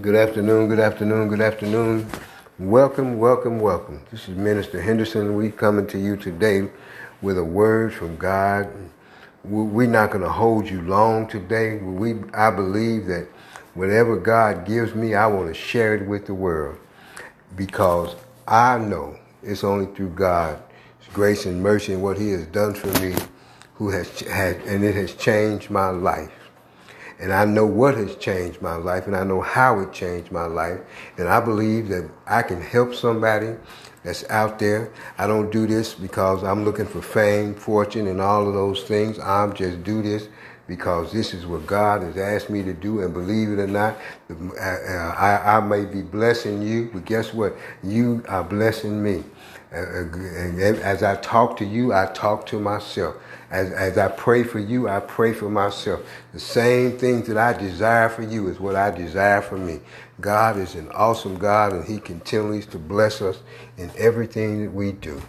Good afternoon, good afternoon, good afternoon. Welcome, welcome, welcome. This is Minister Henderson. We coming to you today with a word from God. We're not going to hold you long today. We, I believe that whatever God gives me, I want to share it with the world because I know it's only through God's grace and mercy and what He has done for me, who has had, and it has changed my life. And I know what has changed my life, and I know how it changed my life. And I believe that I can help somebody that's out there. I don't do this because I'm looking for fame, fortune, and all of those things. I'm just do this because this is what God has asked me to do. And believe it or not, uh, uh, I, I may be blessing you, but guess what? You are blessing me. And as I talk to you, I talk to myself. As, as I pray for you, I pray for myself. The same things that I desire for you is what I desire for me. God is an awesome God, and He continues to bless us in everything that we do.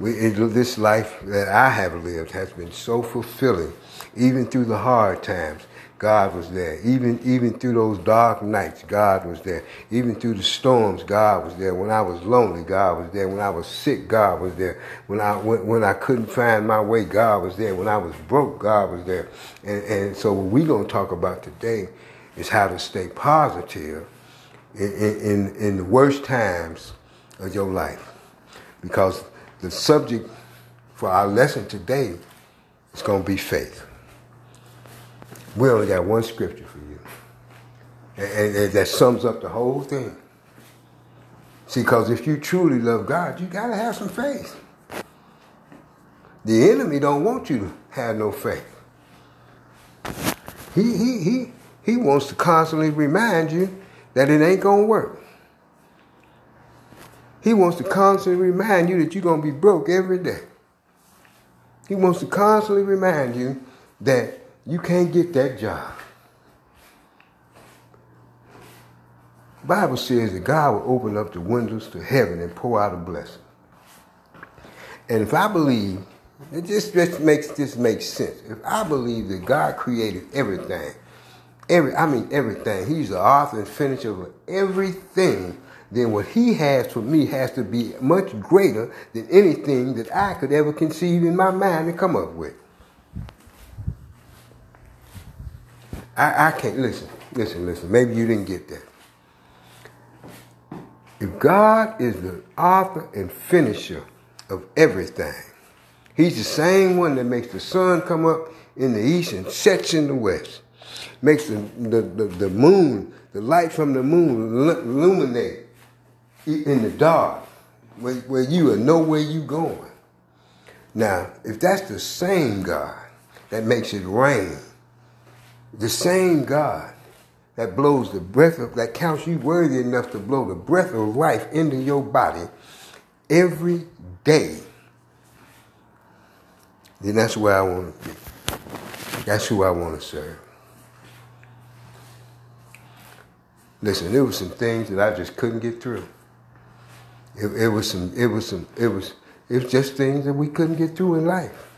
We, it, this life that I have lived has been so fulfilling, even through the hard times. God was there. Even even through those dark nights, God was there. Even through the storms, God was there. When I was lonely, God was there. When I was sick, God was there. When I when, when I couldn't find my way, God was there. When I was broke, God was there. And and so what we're gonna talk about today is how to stay positive in in, in the worst times of your life. Because the subject for our lesson today is gonna be faith we only got one scripture for you. And, and, that sums up the whole thing. See, because if you truly love God, you got to have some faith. The enemy don't want you to have no faith. He, he, he, he wants to constantly remind you that it ain't going to work. He wants to constantly remind you that you're going to be broke every day. He wants to constantly remind you that you can't get that job. Bible says that God will open up the windows to heaven and pour out a blessing. And if I believe, it just, just makes this makes sense. If I believe that God created everything, every I mean everything, He's the author and finisher of everything, then what He has for me has to be much greater than anything that I could ever conceive in my mind and come up with. I, I can't listen, listen, listen. Maybe you didn't get that. If God is the author and finisher of everything, He's the same one that makes the sun come up in the east and sets in the west. Makes the, the, the, the moon, the light from the moon illuminate in the dark where, where you are know where you going. Now, if that's the same God that makes it rain the same God that blows the breath of, that counts you worthy enough to blow the breath of life into your body every day, then that's where I want to be. That's who I want to serve. Listen, there was some things that I just couldn't get through. It, it was some, it was some, it was, it was just things that we couldn't get through in life.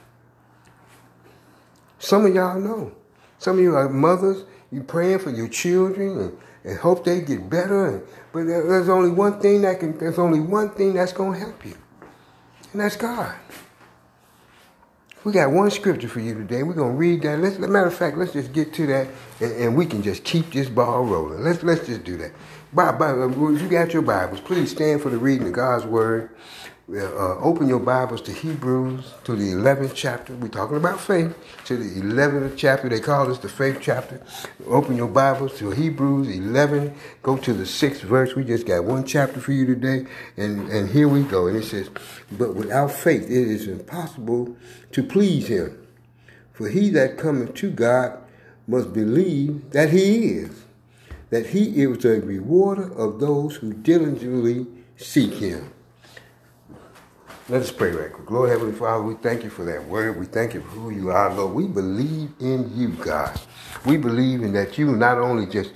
Some of y'all know. Some of you are mothers, You're praying for your children and, and hope they get better. And, but there's only one thing that can. There's only one thing that's going to help you, and that's God. We got one scripture for you today. We're gonna read that. Let's, matter of fact, let's just get to that, and, and we can just keep this ball rolling. Let's let's just do that. Bible, if you got your Bibles, please stand for the reading of God's word uh, open your Bibles to Hebrews, to the 11th chapter. We're talking about faith. To the 11th chapter. They call this the faith chapter. Open your Bibles to Hebrews 11. Go to the 6th verse. We just got one chapter for you today. And, and here we go. And it says, But without faith it is impossible to please him. For he that cometh to God must believe that he is, that he is a rewarder of those who diligently seek him. Let us pray right quick. Lord Heavenly Father, we thank you for that word. We thank you for who you are, Lord. We believe in you, God. We believe in that you not only just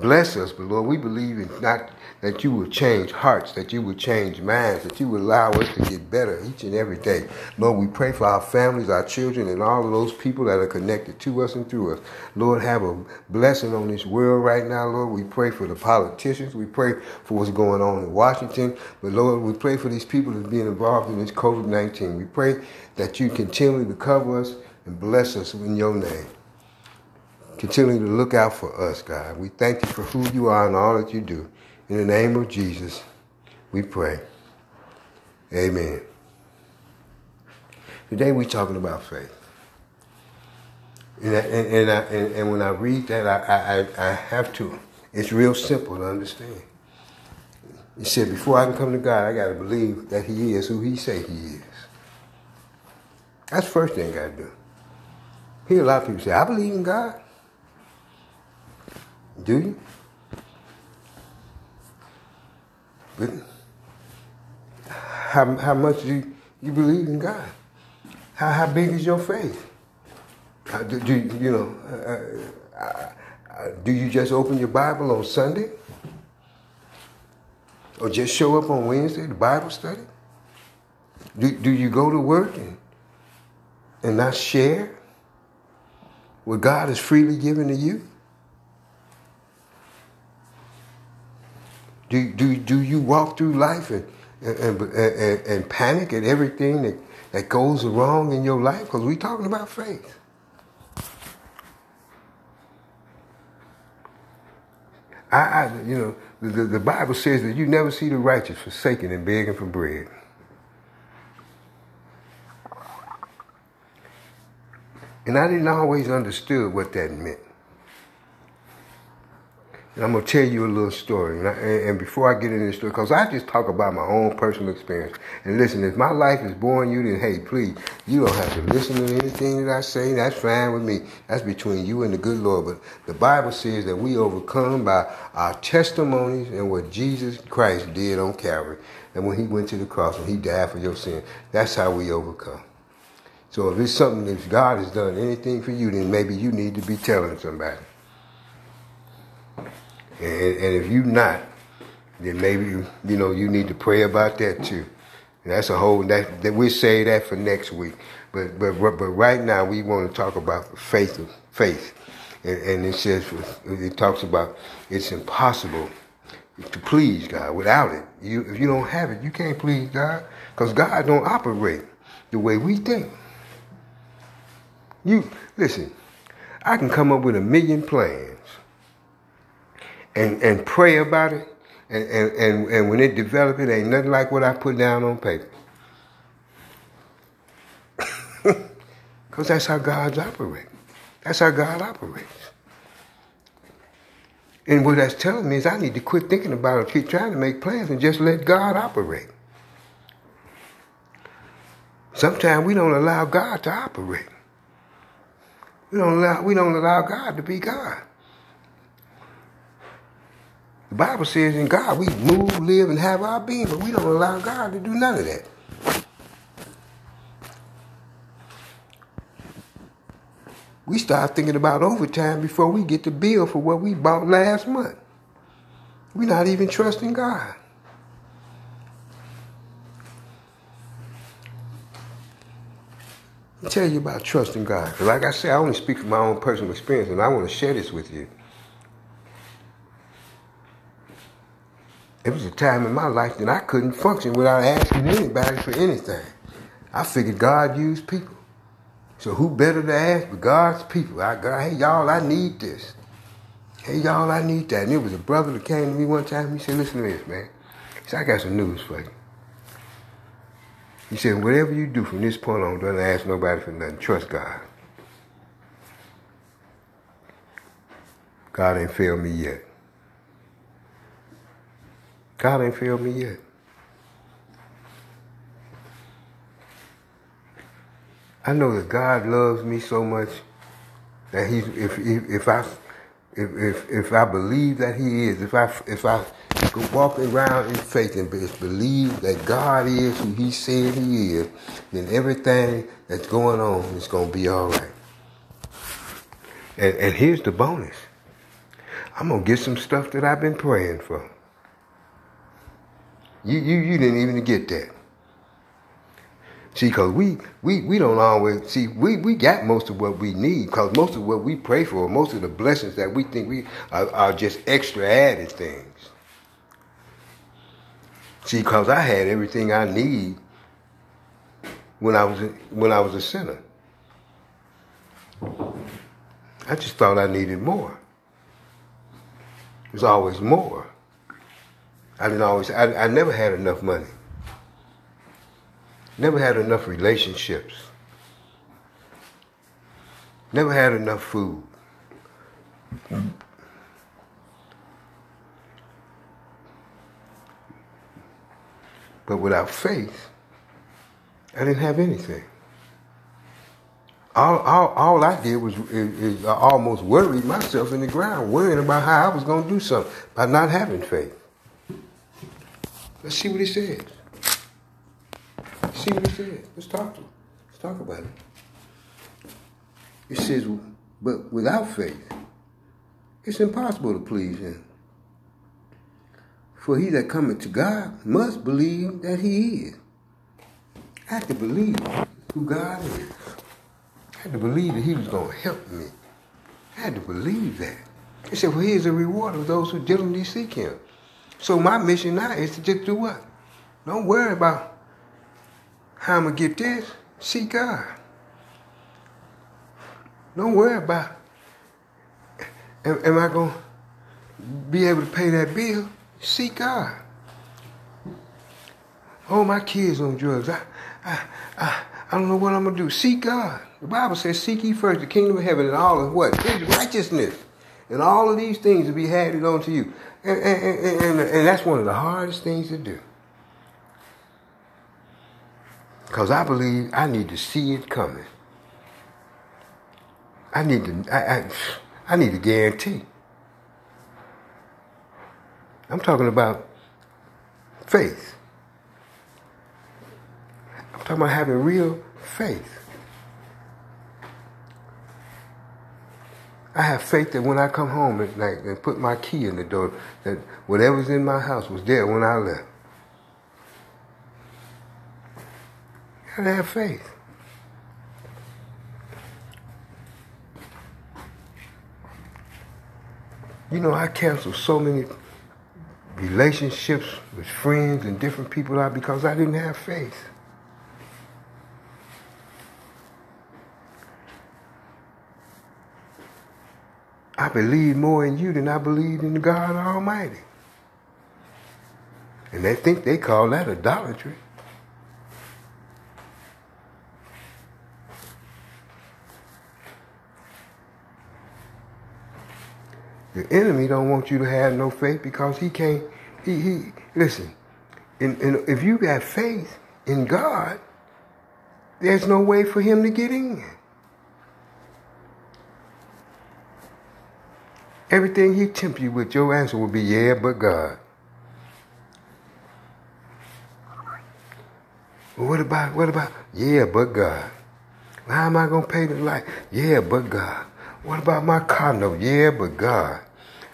bless us, but Lord, we believe in not that you will change hearts, that you will change minds, that you will allow us to get better each and every day. Lord, we pray for our families, our children, and all of those people that are connected to us and through us. Lord, have a blessing on this world right now, Lord. We pray for the politicians. We pray for what's going on in Washington. But Lord, we pray for these people that are being involved in this COVID 19. We pray that you continually to cover us and bless us in your name. Continue to look out for us, God. We thank you for who you are and all that you do. In the name of Jesus, we pray. Amen. Today we're talking about faith. And, I, and, I, and, and, when I read that, I, I, I have to. It's real simple to understand. He said, before I can come to God, I got to believe that He is who He say He is. That's the first thing I got to do. Here, a lot of people say, I believe in God. Do you? But how, how much do you, you believe in God? How, how big is your faith? How, do, do you know? Uh, uh, uh, do you just open your Bible on Sunday, or just show up on Wednesday, the Bible study? Do, do you go to work and, and not share what God has freely given to you? Do, do, do you walk through life and, and, and, and panic at everything that, that goes wrong in your life? Because we're talking about faith. I, I, you know, the, the Bible says that you never see the righteous forsaken and begging for bread. And I didn't always understood what that meant. And I'm going to tell you a little story. And, I, and before I get into the story, because I just talk about my own personal experience. And listen, if my life is boring you, then hey, please, you don't have to listen to anything that I say. That's fine with me. That's between you and the good Lord. But the Bible says that we overcome by our testimonies and what Jesus Christ did on Calvary. And when he went to the cross and he died for your sin, that's how we overcome. So if it's something, if God has done anything for you, then maybe you need to be telling somebody. And, and if you not, then maybe you, you know you need to pray about that too. And that's a whole that, that we'll say that for next week. But but but right now we want to talk about faith faith, and, and it says it talks about it's impossible to please God without it. You if you don't have it, you can't please God because God don't operate the way we think. You listen. I can come up with a million plans and, and pray about it. And, and, and, and when it develops, it ain't nothing like what I put down on paper. Because that's how God's operate. That's how God operates. And what that's telling me is I need to quit thinking about it, keep trying to make plans, and just let God operate. Sometimes we don't allow God to operate. We don't allow we don't allow God to be God. The Bible says in God we move, live, and have our being, but we don't allow God to do none of that. We start thinking about overtime before we get the bill for what we bought last month. We're not even trusting God. Let me tell you about trusting God. Like I said, I only speak from my own personal experience, and I want to share this with you. It was a time in my life that I couldn't function without asking anybody for anything. I figured God used people. So who better to ask but God's people? I go, hey y'all, I need this. Hey y'all, I need that. And it was a brother that came to me one time. He said, listen to this, man. He said, I got some news for you. He said, whatever you do from this point on, don't ask nobody for nothing. Trust God. God ain't failed me yet. God ain't failed me yet. I know that God loves me so much that He's if if, if I if, if if I believe that He is, if I if I walk around in faith and believe that God is who He said He is, then everything that's going on is to be all right. And, and here's the bonus. I'm gonna get some stuff that I've been praying for. You you you didn't even get that. See, cause we we we don't always see we we got most of what we need. Cause most of what we pray for, most of the blessings that we think we are, are just extra added things. See, cause I had everything I need when I was when I was a sinner. I just thought I needed more. There's always more. I didn't always. I, I never had enough money. Never had enough relationships. Never had enough food. But without faith, I didn't have anything. All, all, all I did was is, is I almost worried myself in the ground, worrying about how I was going to do something by not having faith. Let's see what he says. Let's See what he says. Let's talk to him. Let's talk about it. It says, but without faith, it's impossible to please him. For he that cometh to God must believe that he is. I had to believe who God is. I had to believe that he was going to help me. I had to believe that. He said, well, he is a reward of those who diligently seek him. So my mission now is to just do what? Don't worry about how I'm to get this. Seek God. Don't worry about, am, am I to be able to pay that bill? Seek God. Oh, my kids on drugs. I, I, I, I don't know what I'm to do. Seek God. The Bible says, seek ye first the kingdom of heaven and all of what? His righteousness. And all of these things will be added unto you. And, and, and, and, that's one of the hardest things to do. Because I believe I need to see it coming. I need to, I, I, I need a guarantee. I'm talking about faith. I'm talking about having real faith. I have faith that when I come home at night and put my key in the door, that whatever's in my house was there when I left. You gotta have faith. You know, I canceled so many relationships with friends and different people out because I didn't have faith. I believe more in you than I believe in God Almighty. And they think they call that idolatry. The enemy don't want you to have no faith because he can't. He, he listen. And, if you got faith in God, there's no way for him to get in. Everything he tempt you with, your answer will be yeah, but God. What about what about yeah, but God? How am I gonna pay the light? Yeah, but God. What about my note? Yeah, but God.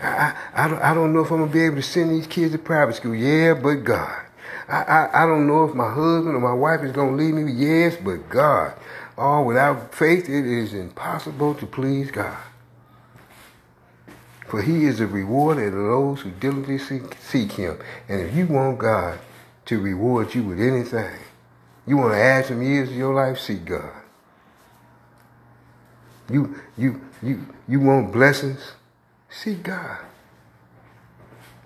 I, I, I, don't, I don't know if I'm gonna be able to send these kids to private school. Yeah, but God. I, I, I don't know if my husband or my wife is gonna leave me. Yes, but God. Oh, without faith, it is impossible to please God. For he is a rewarder of those who diligently seek, him. And if you want God to reward you with anything, you want to add some years to your life, seek God. You you you you want blessings? Seek God.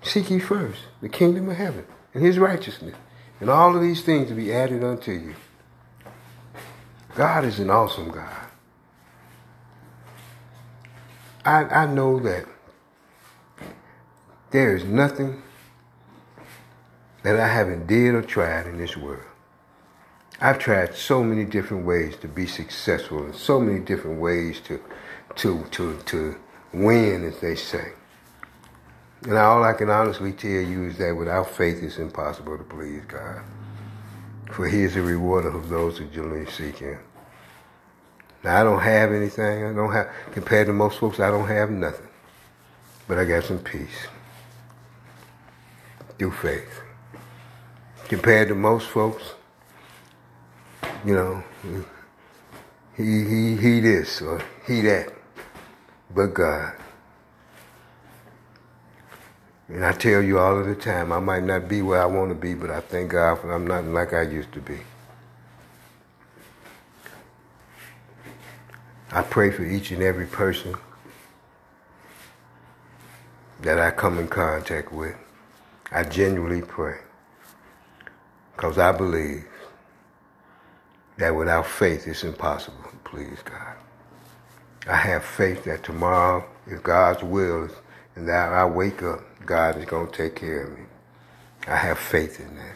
Seek ye first the kingdom of heaven and his righteousness, and all of these things to be added unto you. God is an awesome God. I, I know that there is nothing that I haven't did or tried in this world. I've tried so many different ways to be successful and so many different ways to to to to win, as they say. And all I can honestly tell you is that without faith it's impossible to please God. For he is a rewarder of those who diligently seek him. Now I don't have anything. I don't have compared to most folks, I don't have nothing. but I got some peace through faith. Compared to most folks, you know, he he he this or he that, but God. And I tell you all of the time, I might not be where I want to be, but I thank God for I'm not like I used to be. I pray for each and every person that I come in contact with. I genuinely pray. Because I believe that without faith it's impossible to please God. I have faith that tomorrow, if God's will and that I wake up, God is going to take care of me. I have faith in that.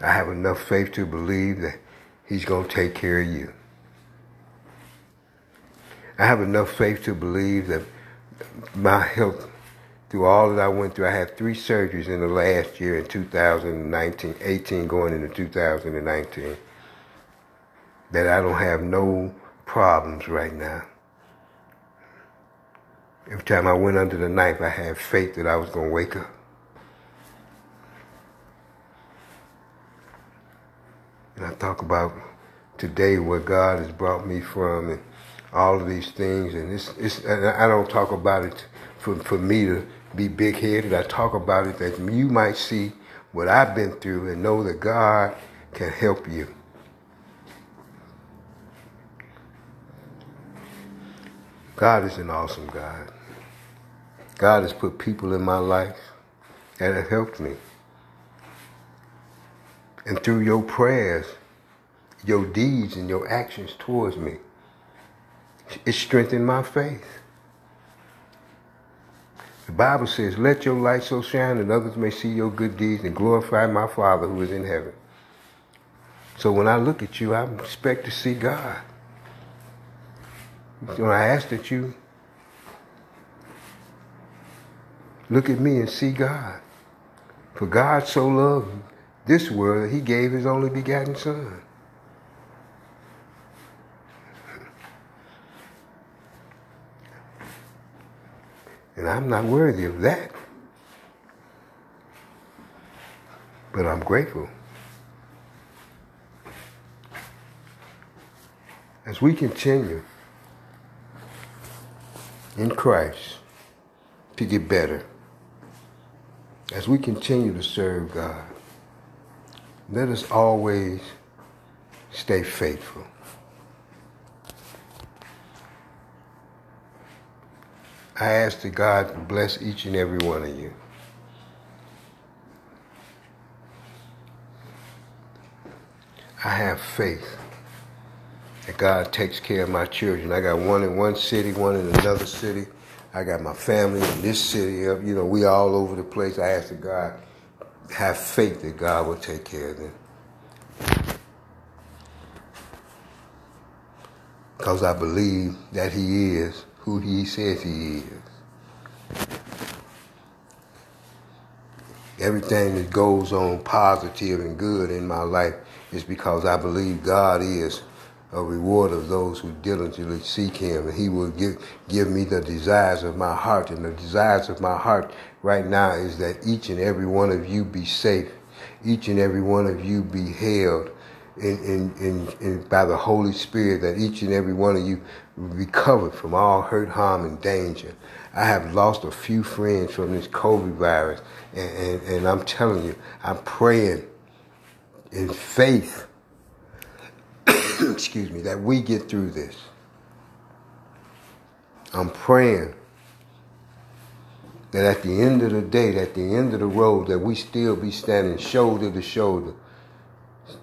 I have enough faith to believe that He's going to take care of you. I have enough faith to believe that my health, through all that I went through, I had three surgeries in the last year in 2019, 18 going into 2019, that I don't have no problems right now. Every time I went under the knife, I had faith that I was going to wake up. And I talk about today where God has brought me from and all of these things. And it's, it's and I don't talk about it for, for me to be big headed. I talk about it that you might see what I've been through and know that God can help you. God is an awesome God. God has put people in my life that have helped me. And through your prayers, your deeds, and your actions towards me, it strengthened my faith. The Bible says, Let your light so shine that others may see your good deeds and glorify my Father who is in heaven. So when I look at you, I expect to see God. When I ask that you look at me and see God. For God so loved this world, that he gave his only begotten Son. And I'm not worthy of that. But I'm grateful. As we continue in Christ to get better, as we continue to serve God, let us always stay faithful. I ask that God bless each and every one of you. I have faith that God takes care of my children. I got one in one city, one in another city. I got my family in this city. Uh, you know, we all over the place. I ask that God have faith that God will take care of them. Because I believe that He is who he says he is. Everything that goes on positive and good in my life is because I believe God is a reward of those who diligently seek him. And he will give give me the desires of my heart. And the desires of my heart right now is that each and every one of you be safe. Each and every one of you be held in, in, in, in, by the Holy Spirit that each and every one of you recovered from all hurt, harm, and danger. I have lost a few friends from this COVID virus, and, and, and I'm telling you, I'm praying in faith, excuse me, that we get through this. I'm praying that at the end of the day, at the end of the road, that we still be standing shoulder to shoulder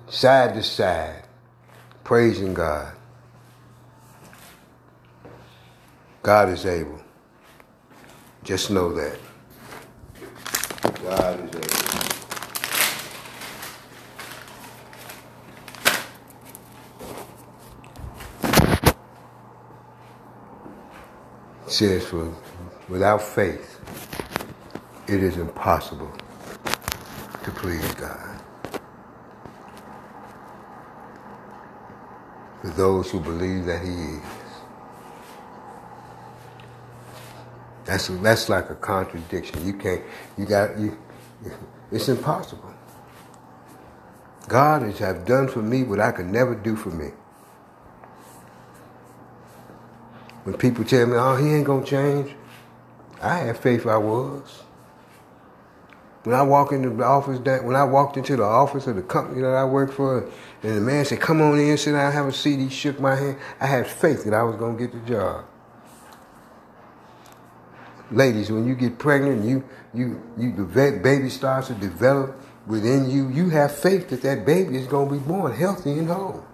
side to side, praising God. God is able. Just know that. God is able. Says, for without faith, it is impossible to please God. for those who believe that he is. That's that's like a contradiction. You can't. You got you. It's impossible. God has have done for me what I could never do for me. When people tell me, "Oh, he ain't gonna change," I have faith I was. When I walk into the office, when I walked into the office of the company that I work for, and the man said, "Come on in, sit down, have a seat," he shook my hand. I had faith that I was gonna get the job. Ladies, when you get pregnant, you you you the baby starts to develop within you. You have faith that that baby is gonna be born healthy and whole.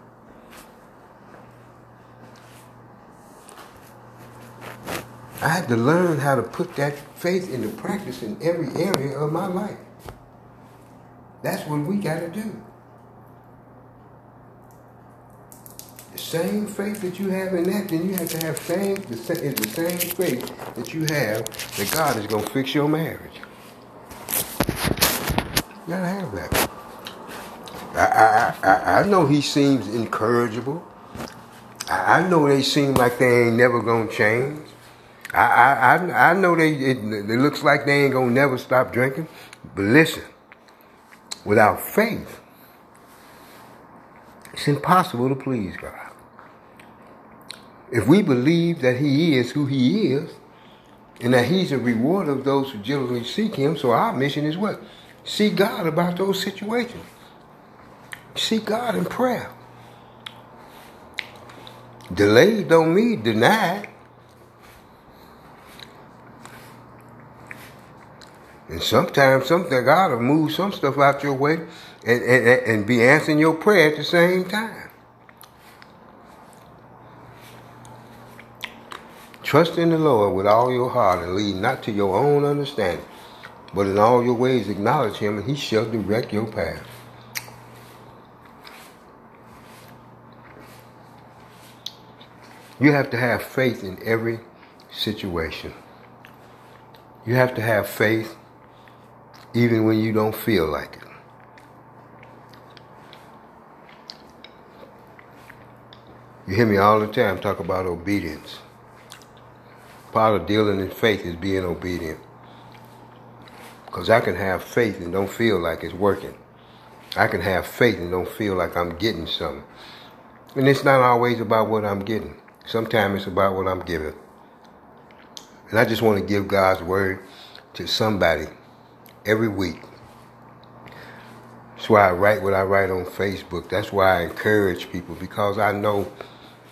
I had to learn how to put that faith into practice in every area of my life. That's what we got to do. Same faith that you have in that, then you have to have same the same, is the same faith that you have that God is to fix your marriage. You gotta have that. I, I, I, I know he seems incorrigible. I, I know they seem like they ain't never gonna change. I, I, I know they, it, it looks like they ain't gonna never stop drinking. But listen, without faith, it's impossible to please God. If we believe that He is who He is, and that He's a reward of those who diligently seek Him, so our mission is what? Seek God about those situations. Seek God in prayer. Delayed don't mean denied. And sometimes something God will move some stuff out your way and, and, and be answering your prayer at the same time. Trust in the Lord with all your heart and lead not to your own understanding, but in all your ways acknowledge him and he shall direct your path. You have to have faith in every situation. You have to have faith even when you don't feel like it. You hear me all the time talk about obedience. Part of dealing in faith is being obedient. Because I can have faith and don't feel like it's working. I can have faith and don't feel like I'm getting something. And it's not always about what I'm getting. Sometimes it's about what I'm giving. And I just want to give God's word to somebody every week. That's why I write what I write on Facebook. That's why I encourage people because I know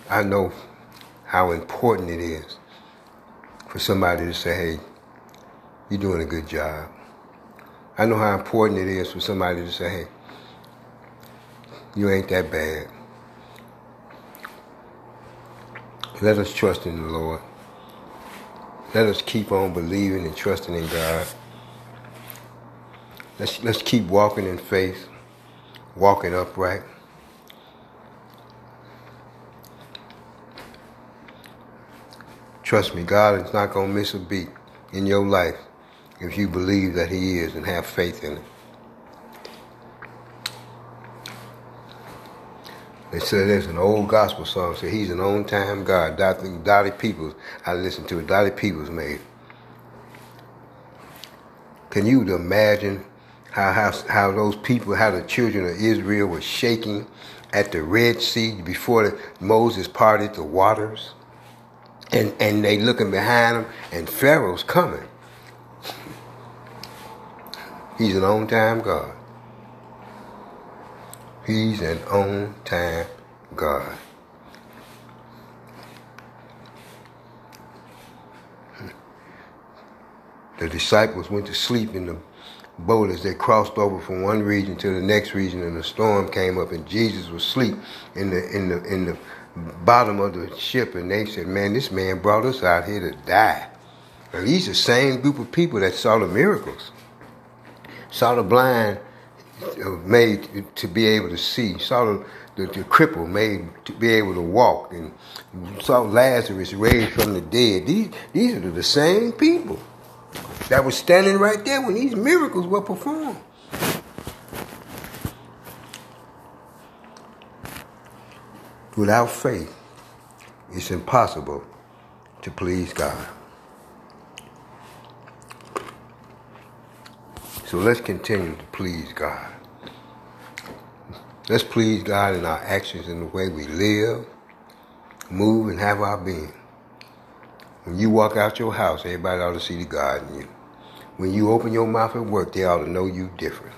I know how important it is for somebody to say, hey, you're doing a good job. I know how important it is for somebody to say, hey, you ain't that bad. Let us trust in the Lord. Let us keep on believing and trusting in God. Let's, let's keep walking in faith, walking upright. Trust me, God is not going to miss a beat in your life if you believe that He is and have faith in it. They said there's an old gospel song said he's an on time God. Dottie Peoples, I listened to it. Dottie Peoples made. Can you imagine how, how, how those people, how the children of Israel were shaking at the Red Sea before Moses parted the waters. And, and they looking behind them and Pharaoh's coming. He's an on time God. He's an on time God. The disciples went to sleep in the boat as they crossed over from one region to the next region and the storm came up and Jesus was asleep in the in the in the bottom of the ship and they said, Man, this man brought us out here to die. And these the same group of people that saw the miracles. Saw the blind uh, made to be able to see, saw the, the, the cripple made to be able to walk, and saw Lazarus raised from the dead. These, these are the same people that was standing right there when these miracles were performed. Without faith, it's impossible to please God. So let's continue to please God. Let's please God in our actions, in the way we live, move, and have our being. When you walk out your house, everybody ought to see the God in you. When you open your mouth at work, they ought to know you different.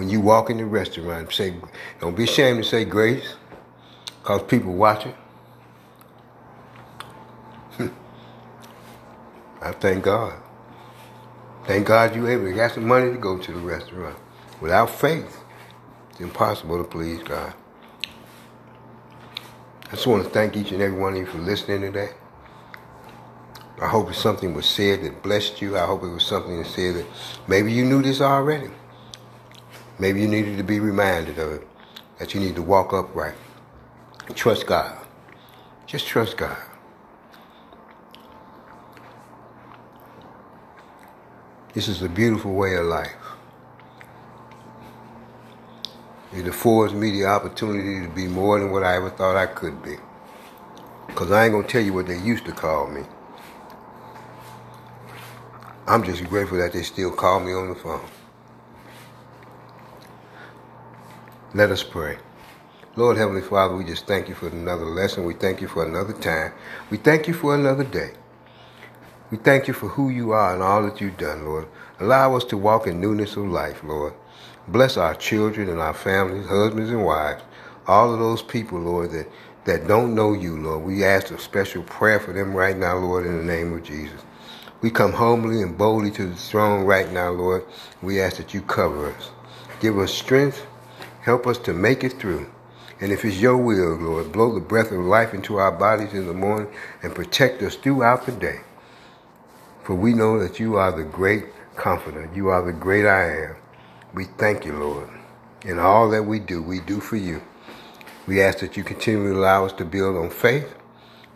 When you walk in the restaurant, say, don't be ashamed to say grace, because people watching. I thank God. Thank God you able to got some money to go to the restaurant. Without faith, it's impossible to please God. I just want to thank each and every one of you for listening today. I hope something was said that blessed you. I hope it was something that said that maybe you knew this already. Maybe you needed to be reminded of it, that you need to walk upright. Trust God. Just trust God. This is a beautiful way of life. It affords me the opportunity to be more than what I ever thought I could be. Because I ain't going to tell you what they used to call me. I'm just grateful that they still call me on the phone. Let us pray. Lord Heavenly Father, we just thank you for another lesson. We thank you for another time. We thank you for another day. We thank you for who you are and all that you've done, Lord. Allow us to walk in newness of life, Lord. Bless our children and our families, husbands and wives, all of those people, Lord, that, that don't know you, Lord. We ask a special prayer for them right now, Lord, in the name of Jesus. We come humbly and boldly to the throne right now, Lord. We ask that you cover us. Give us strength. Help us to make it through. And if it's your will, Lord, blow the breath of life into our bodies in the morning and protect us throughout the day. For we know that you are the great comforter. You are the great I am. We thank you, Lord. In all that we do, we do for you. We ask that you continually allow us to build on faith.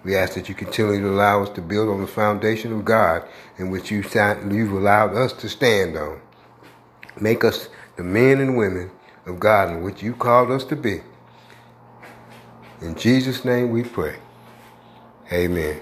We ask that you continually allow us to build on the foundation of God in which you you've allowed us to stand on. Make us the men and women of God in which you called us to be. In Jesus' name we pray. Amen.